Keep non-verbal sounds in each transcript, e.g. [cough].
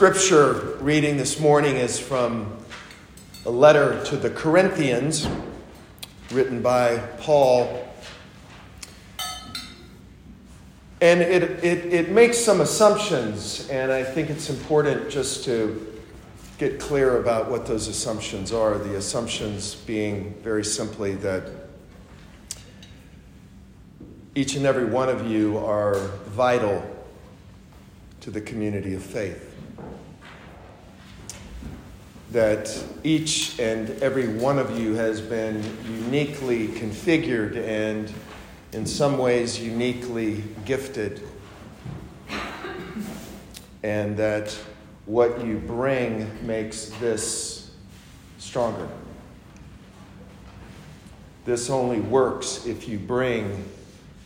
Scripture reading this morning is from a letter to the Corinthians written by Paul. And it, it, it makes some assumptions, and I think it's important just to get clear about what those assumptions are. The assumptions being very simply that each and every one of you are vital to the community of faith that each and every one of you has been uniquely configured and, in some ways, uniquely gifted. And that what you bring makes this stronger. This only works if you bring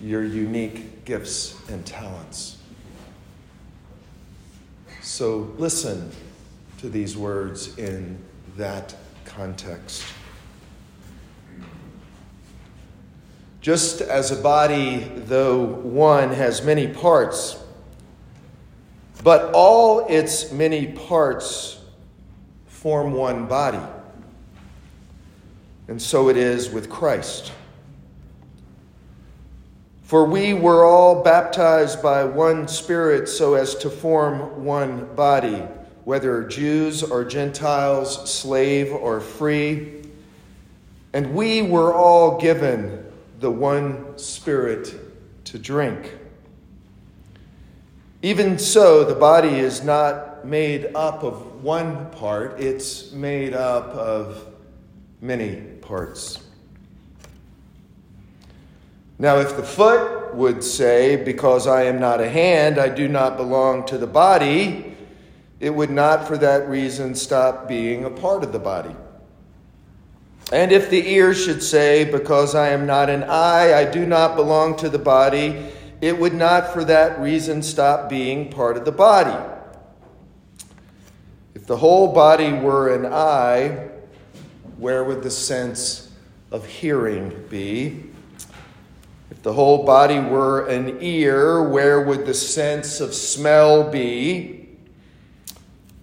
your unique gifts and talents. So listen to these words in that context. Just as a body, though one, has many parts, but all its many parts form one body. And so it is with Christ. For we were all baptized by one Spirit so as to form one body whether Jews or Gentiles, slave or free. And we were all given the one Spirit to drink. Even so, the body is not made up of one part, it's made up of many parts. Now, if the foot would say, Because I am not a hand, I do not belong to the body, it would not for that reason stop being a part of the body. And if the ear should say, Because I am not an eye, I do not belong to the body, it would not for that reason stop being part of the body. If the whole body were an eye, where would the sense of hearing be? If the whole body were an ear, where would the sense of smell be?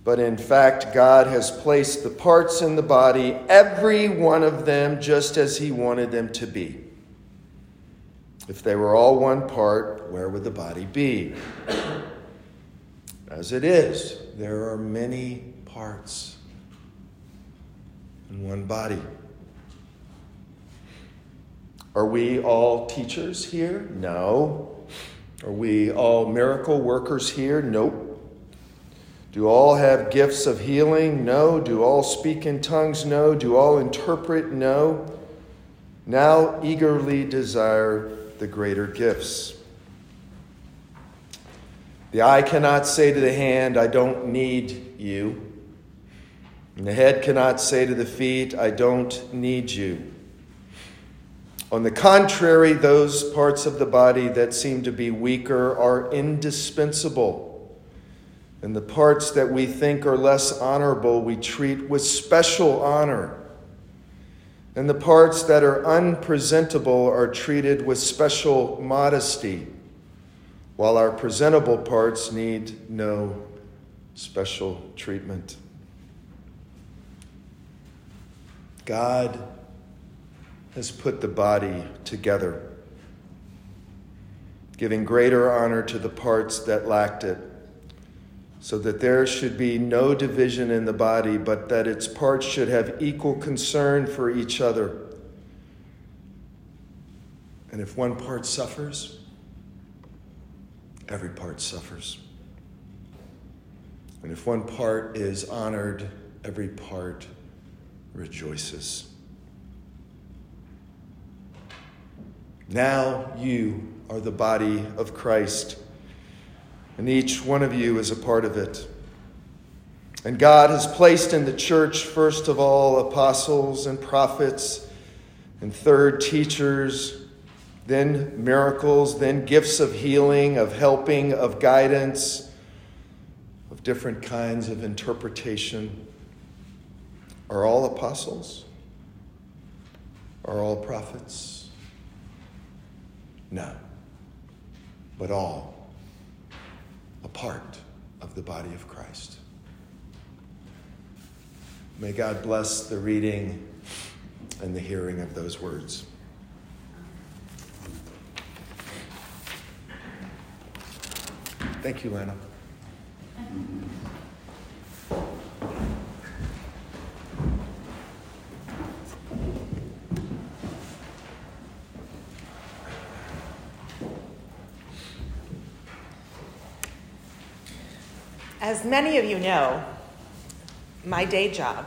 But in fact, God has placed the parts in the body, every one of them, just as He wanted them to be. If they were all one part, where would the body be? As it is, there are many parts in one body. Are we all teachers here? No. Are we all miracle workers here? Nope. Do all have gifts of healing? No. Do all speak in tongues? No. Do all interpret? No. Now eagerly desire the greater gifts. The eye cannot say to the hand, I don't need you. And the head cannot say to the feet, I don't need you. On the contrary, those parts of the body that seem to be weaker are indispensable. And the parts that we think are less honorable, we treat with special honor. And the parts that are unpresentable are treated with special modesty, while our presentable parts need no special treatment. God has put the body together, giving greater honor to the parts that lacked it so that there should be no division in the body, but that its parts should have equal concern for each other. And if one part suffers, every part suffers. And if one part is honored, every part rejoices. Now you are the body of Christ and each one of you is a part of it. And God has placed in the church, first of all, apostles and prophets, and third, teachers, then miracles, then gifts of healing, of helping, of guidance, of different kinds of interpretation. Are all apostles? Are all prophets? No, but all part of the body of Christ. May God bless the reading and the hearing of those words. Thank you, Lana. Many of you know, my day job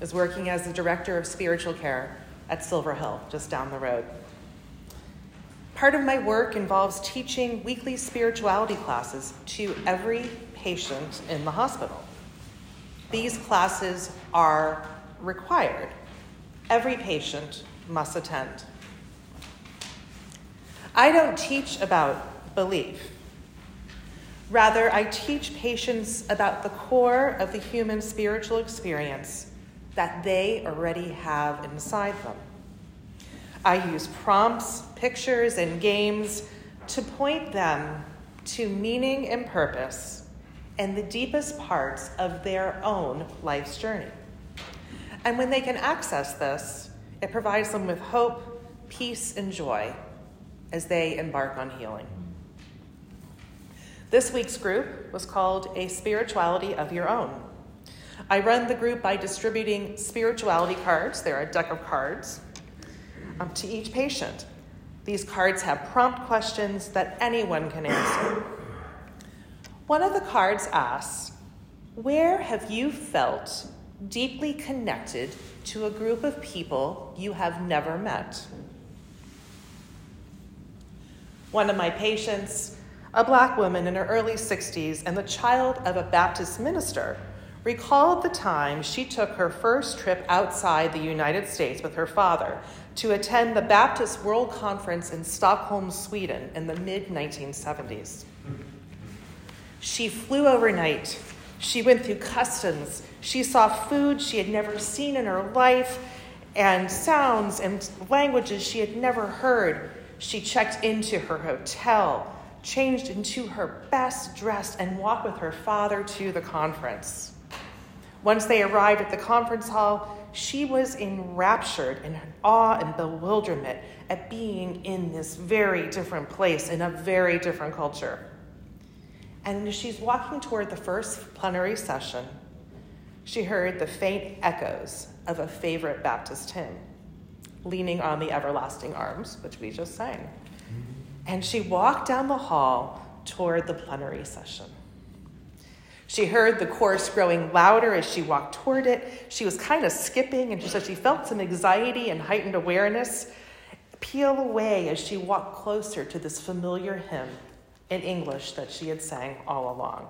is working as the director of spiritual care at Silver Hill, just down the road. Part of my work involves teaching weekly spirituality classes to every patient in the hospital. These classes are required. Every patient must attend. I don't teach about belief. Rather, I teach patients about the core of the human spiritual experience that they already have inside them. I use prompts, pictures, and games to point them to meaning and purpose and the deepest parts of their own life's journey. And when they can access this, it provides them with hope, peace, and joy as they embark on healing. This week's group was called A Spirituality of Your Own. I run the group by distributing spirituality cards. They're a deck of cards um, to each patient. These cards have prompt questions that anyone can answer. One of the cards asks, Where have you felt deeply connected to a group of people you have never met? One of my patients a black woman in her early 60s and the child of a Baptist minister, recalled the time she took her first trip outside the United States with her father to attend the Baptist World Conference in Stockholm, Sweden in the mid 1970s. She flew overnight. She went through customs. She saw food she had never seen in her life and sounds and languages she had never heard. She checked into her hotel changed into her best dressed, and walked with her father to the conference. Once they arrived at the conference hall, she was enraptured in awe and bewilderment at being in this very different place, in a very different culture. And as she's walking toward the first plenary session, she heard the faint echoes of a favorite Baptist hymn, Leaning on the Everlasting Arms, which we just sang and she walked down the hall toward the plenary session. She heard the chorus growing louder as she walked toward it. She was kind of skipping, and she said she felt some anxiety and heightened awareness peel away as she walked closer to this familiar hymn in English that she had sang all along.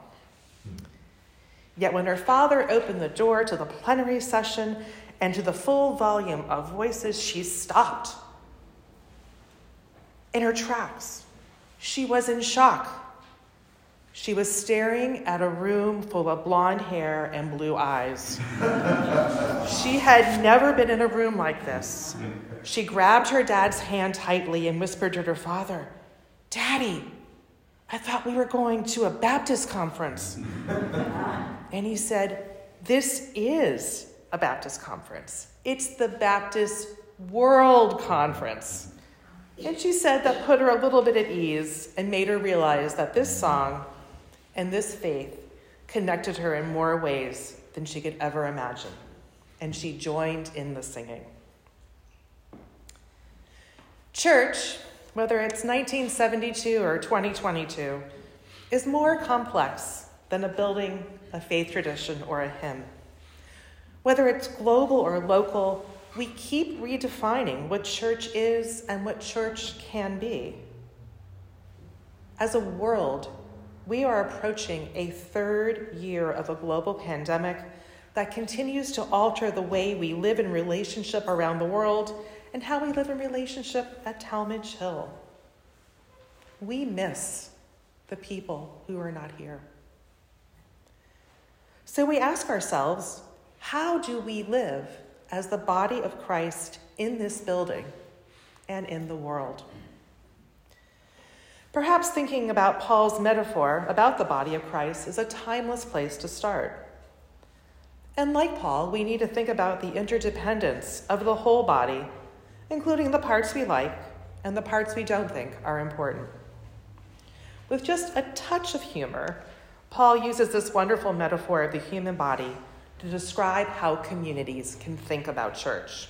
Yet when her father opened the door to the plenary session and to the full volume of voices, she stopped in her tracks. She was in shock. She was staring at a room full of blonde hair and blue eyes. [laughs] she had never been in a room like this. She grabbed her dad's hand tightly and whispered to her father, Daddy, I thought we were going to a Baptist conference. [laughs] and he said, This is a Baptist conference. It's the Baptist World Conference. And she said that put her a little bit at ease and made her realize that this song and this faith connected her in more ways than she could ever imagine. And she joined in the singing. Church, whether it's 1972 or 2022, is more complex than a building, a faith tradition, or a hymn. Whether it's global or local, we keep redefining what church is and what church can be. As a world, we are approaching a third year of a global pandemic that continues to alter the way we live in relationship around the world and how we live in relationship at Talmadge Hill. We miss the people who are not here. So we ask ourselves how do we live as the body of Christ in this building and in the world. Perhaps thinking about Paul's metaphor about the body of Christ is a timeless place to start. And like Paul, we need to think about the interdependence of the whole body, including the parts we like and the parts we don't think are important. With just a touch of humor, Paul uses this wonderful metaphor of the human body to describe how communities can think about church.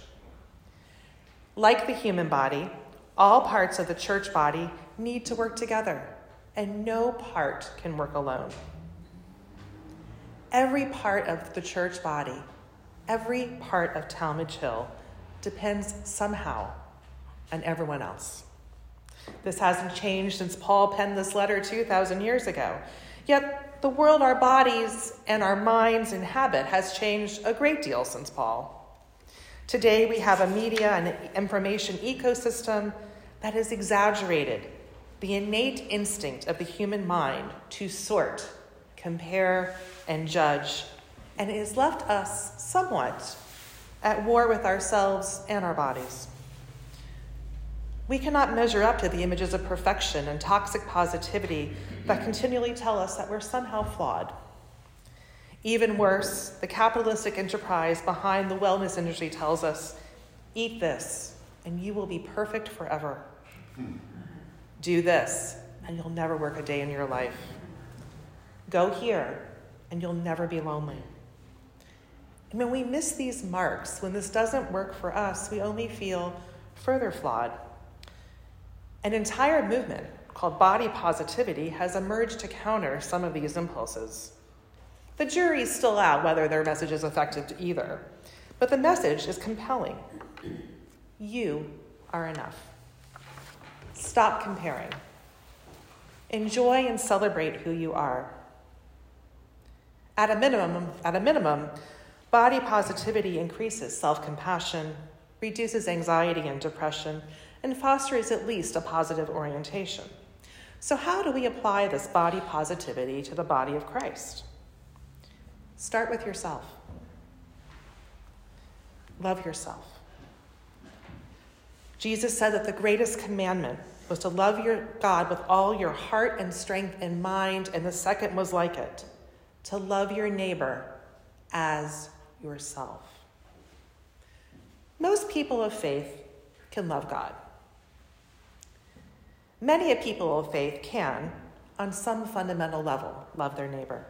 Like the human body, all parts of the church body need to work together, and no part can work alone. Every part of the church body, every part of Talmadge Hill depends somehow on everyone else. This hasn't changed since Paul penned this letter 2,000 years ago. Yet the world our bodies and our minds inhabit has changed a great deal since Paul. Today we have a media and information ecosystem that has exaggerated the innate instinct of the human mind to sort, compare, and judge, and it has left us somewhat at war with ourselves and our bodies. We cannot measure up to the images of perfection and toxic positivity that continually tell us that we're somehow flawed. Even worse, the capitalistic enterprise behind the wellness industry tells us eat this and you will be perfect forever. Do this and you'll never work a day in your life. Go here and you'll never be lonely. And when we miss these marks, when this doesn't work for us, we only feel further flawed. An entire movement called body positivity has emerged to counter some of these impulses. The jury is still out whether their message is effective either, but the message is compelling. You are enough. Stop comparing. Enjoy and celebrate who you are. At a minimum, at a minimum, body positivity increases self-compassion, reduces anxiety and depression, and fosters at least a positive orientation. So, how do we apply this body positivity to the body of Christ? Start with yourself. Love yourself. Jesus said that the greatest commandment was to love your God with all your heart and strength and mind, and the second was like it to love your neighbor as yourself. Most people of faith can love God. Many a people of faith can, on some fundamental level, love their neighbor.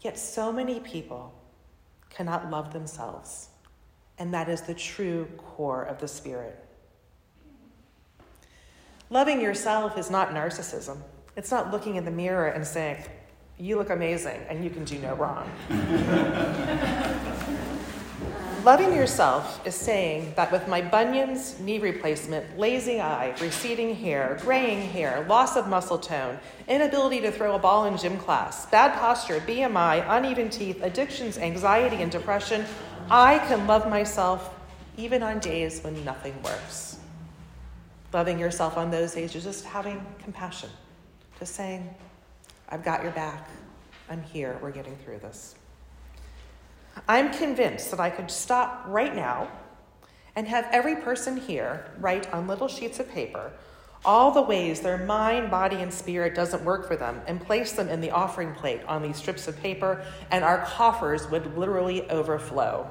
Yet so many people cannot love themselves, and that is the true core of the Spirit. Loving yourself is not narcissism. It's not looking in the mirror and saying, You look amazing and you can do no wrong. [laughs] Loving yourself is saying that with my bunions, knee replacement, lazy eye, receding hair, graying hair, loss of muscle tone, inability to throw a ball in gym class, bad posture, BMI, uneven teeth, addictions, anxiety, and depression, I can love myself even on days when nothing works. Loving yourself on those days is just having compassion, just saying, I've got your back. I'm here. We're getting through this. I'm convinced that I could stop right now and have every person here write on little sheets of paper all the ways their mind, body, and spirit doesn't work for them and place them in the offering plate on these strips of paper, and our coffers would literally overflow.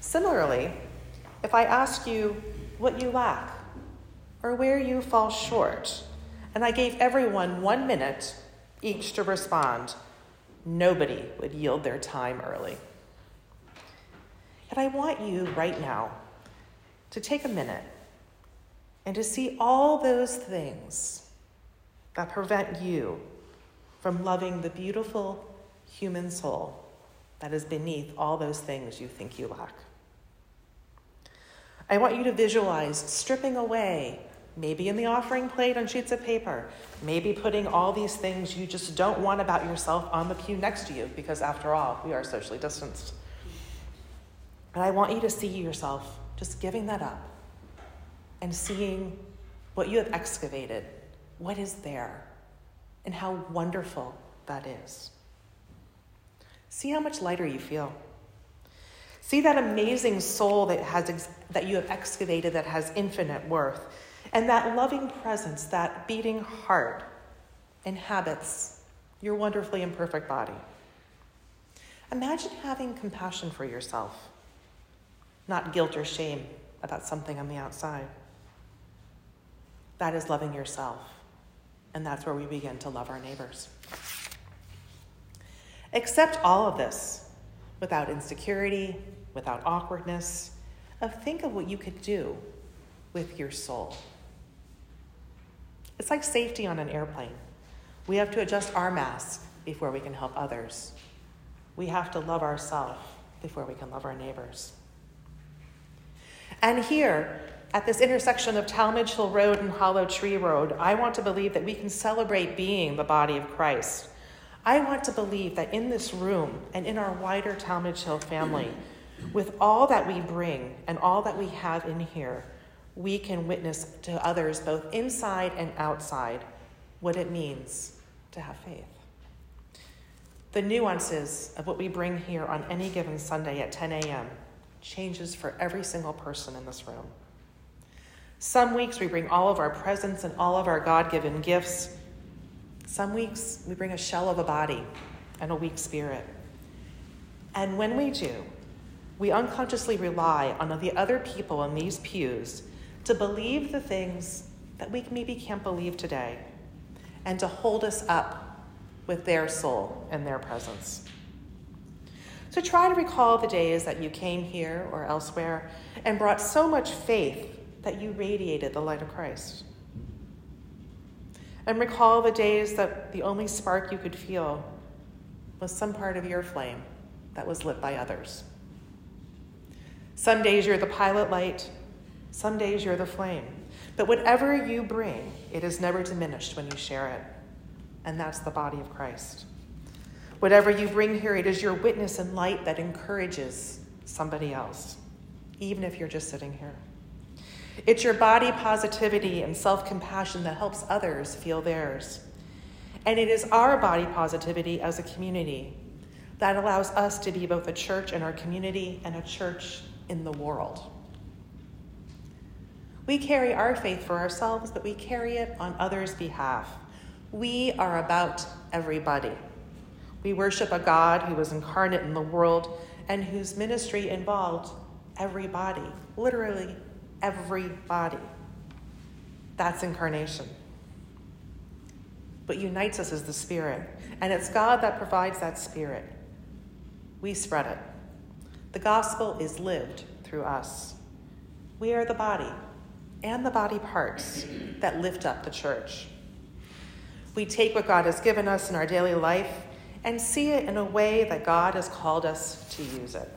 Similarly, if I ask you what you lack or where you fall short, and I gave everyone one minute each to respond, nobody would yield their time early. And I want you right now to take a minute and to see all those things that prevent you from loving the beautiful human soul that is beneath all those things you think you lack. I want you to visualize stripping away maybe in the offering plate on sheets of paper, maybe putting all these things you just don't want about yourself on the pew next to you, because after all, we are socially distanced. And I want you to see yourself just giving that up and seeing what you have excavated, what is there, and how wonderful that is. See how much lighter you feel. See that amazing soul that, has ex- that you have excavated that has infinite worth And that loving presence, that beating heart, inhabits your wonderfully imperfect body. Imagine having compassion for yourself, not guilt or shame about something on the outside. That is loving yourself, and that's where we begin to love our neighbors. Accept all of this without insecurity, without awkwardness, of think of what you could do with your soul. It's like safety on an airplane. We have to adjust our mask before we can help others. We have to love ourselves before we can love our neighbors. And here, at this intersection of Talmadge Hill Road and Hollow Tree Road, I want to believe that we can celebrate being the body of Christ. I want to believe that in this room and in our wider Talmadge Hill family, with all that we bring and all that we have in here, we can witness to others, both inside and outside, what it means to have faith. The nuances of what we bring here on any given Sunday at 10 a.m. changes for every single person in this room. Some weeks we bring all of our presence and all of our God given gifts. Some weeks we bring a shell of a body and a weak spirit. And when we do, we unconsciously rely on the other people in these pews to believe the things that we maybe can't believe today and to hold us up with their soul and their presence. So try to recall the days that you came here or elsewhere and brought so much faith that you radiated the light of Christ. And recall the days that the only spark you could feel was some part of your flame that was lit by others. Some days you're the pilot light, some days you're the flame. But whatever you bring, it is never diminished when you share it. And that's the body of Christ. Whatever you bring here, it is your witness and light that encourages somebody else, even if you're just sitting here. It's your body positivity and self compassion that helps others feel theirs. And it is our body positivity as a community that allows us to be both a church in our community and a church in the world. We carry our faith for ourselves, but we carry it on others' behalf. We are about everybody. We worship a God who was incarnate in the world and whose ministry involved everybody, literally everybody. That's incarnation. But unites us is the Spirit, and it's God that provides that Spirit. We spread it. The gospel is lived through us. We are the body and the body parts that lift up the church. We take what God has given us in our daily life and see it in a way that God has called us to use it.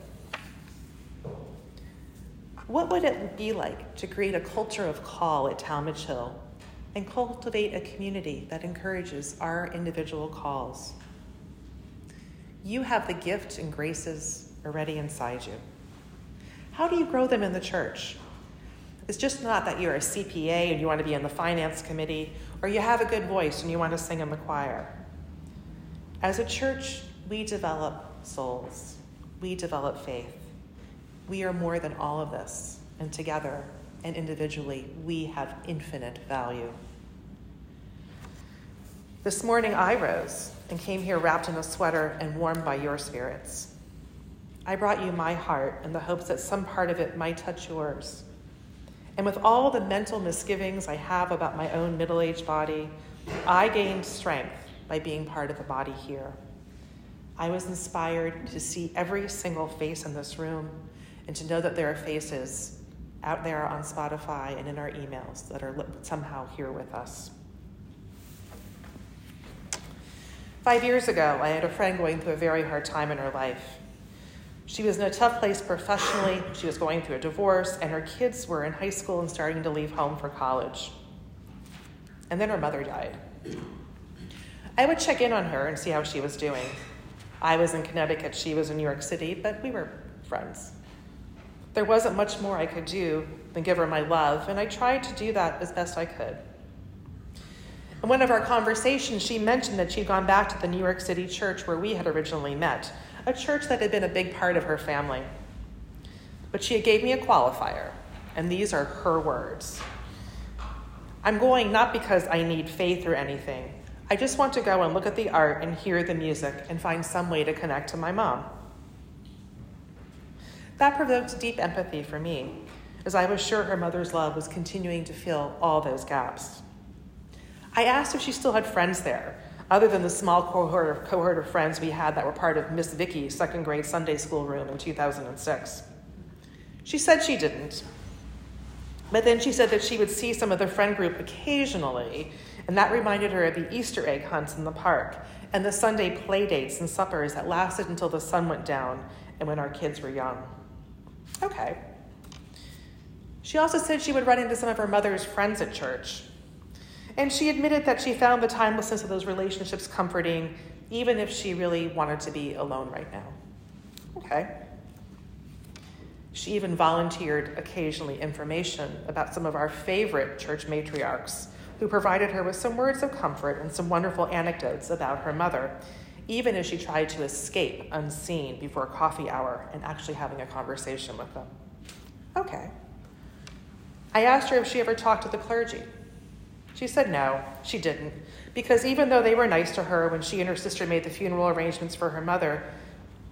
What would it be like to create a culture of call at Talmadge Hill and cultivate a community that encourages our individual calls? You have the gifts and graces already inside you. How do you grow them in the church? It's just not that you're a CPA and you want to be in the finance committee, or you have a good voice and you want to sing in the choir. As a church, we develop souls, we develop faith. We are more than all of this, and together and individually, we have infinite value. This morning, I rose and came here wrapped in a sweater and warmed by your spirits. I brought you my heart in the hopes that some part of it might touch yours. And with all the mental misgivings I have about my own middle aged body, I gained strength by being part of the body here. I was inspired to see every single face in this room and to know that there are faces out there on Spotify and in our emails that are somehow here with us. Five years ago, I had a friend going through a very hard time in her life. She was in a tough place professionally. She was going through a divorce, and her kids were in high school and starting to leave home for college. And then her mother died. I would check in on her and see how she was doing. I was in Connecticut, she was in New York City, but we were friends. There wasn't much more I could do than give her my love, and I tried to do that as best I could. In one of our conversations, she mentioned that she'd gone back to the New York City church where we had originally met a church that had been a big part of her family. But she gave me a qualifier, and these are her words. I'm going not because I need faith or anything. I just want to go and look at the art and hear the music and find some way to connect to my mom. That provoked deep empathy for me, as I was sure her mother's love was continuing to fill all those gaps. I asked if she still had friends there, other than the small cohort of, cohort of friends we had that were part of Miss Vicky's second grade Sunday school room in 2006. She said she didn't, but then she said that she would see some of the friend group occasionally, and that reminded her of the Easter egg hunts in the park and the Sunday play dates and suppers that lasted until the sun went down and when our kids were young. Okay. She also said she would run into some of her mother's friends at church. And she admitted that she found the timelessness of those relationships comforting, even if she really wanted to be alone right now. Okay. She even volunteered occasionally information about some of our favorite church matriarchs who provided her with some words of comfort and some wonderful anecdotes about her mother, even as she tried to escape unseen before coffee hour and actually having a conversation with them. Okay. I asked her if she ever talked to the clergy. She said no, she didn't, because even though they were nice to her when she and her sister made the funeral arrangements for her mother,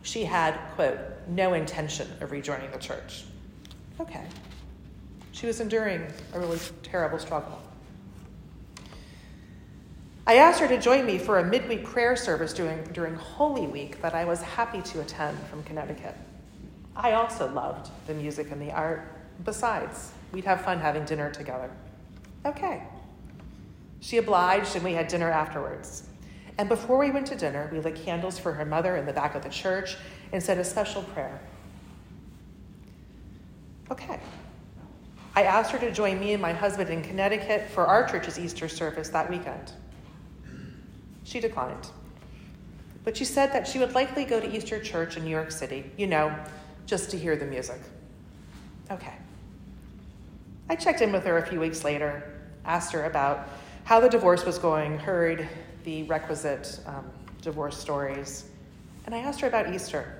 she had, quote, no intention of rejoining the church. Okay. She was enduring a really terrible struggle. I asked her to join me for a midweek prayer service during, during Holy Week that I was happy to attend from Connecticut. I also loved the music and the art. Besides, we'd have fun having dinner together. Okay. She obliged, and we had dinner afterwards. And before we went to dinner, we lit candles for her mother in the back of the church and said a special prayer. Okay. I asked her to join me and my husband in Connecticut for our church's Easter service that weekend. She declined. But she said that she would likely go to Easter Church in New York City, you know, just to hear the music. Okay. I checked in with her a few weeks later, asked her about how the divorce was going, heard the requisite um, divorce stories, and I asked her about Easter.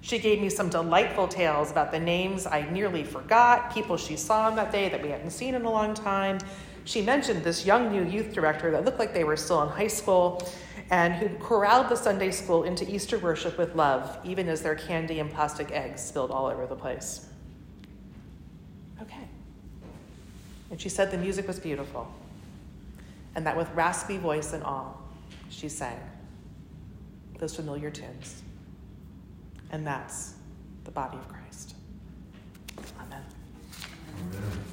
She gave me some delightful tales about the names I nearly forgot, people she saw on that day that we hadn't seen in a long time, she mentioned this young new youth director that looked like they were still in high school and who corralled the Sunday school into Easter worship with love, even as their candy and plastic eggs spilled all over the place. Okay. And she said the music was beautiful, and that with raspy voice and all, she sang those familiar tunes. And that's the body of Christ. Amen. Amen.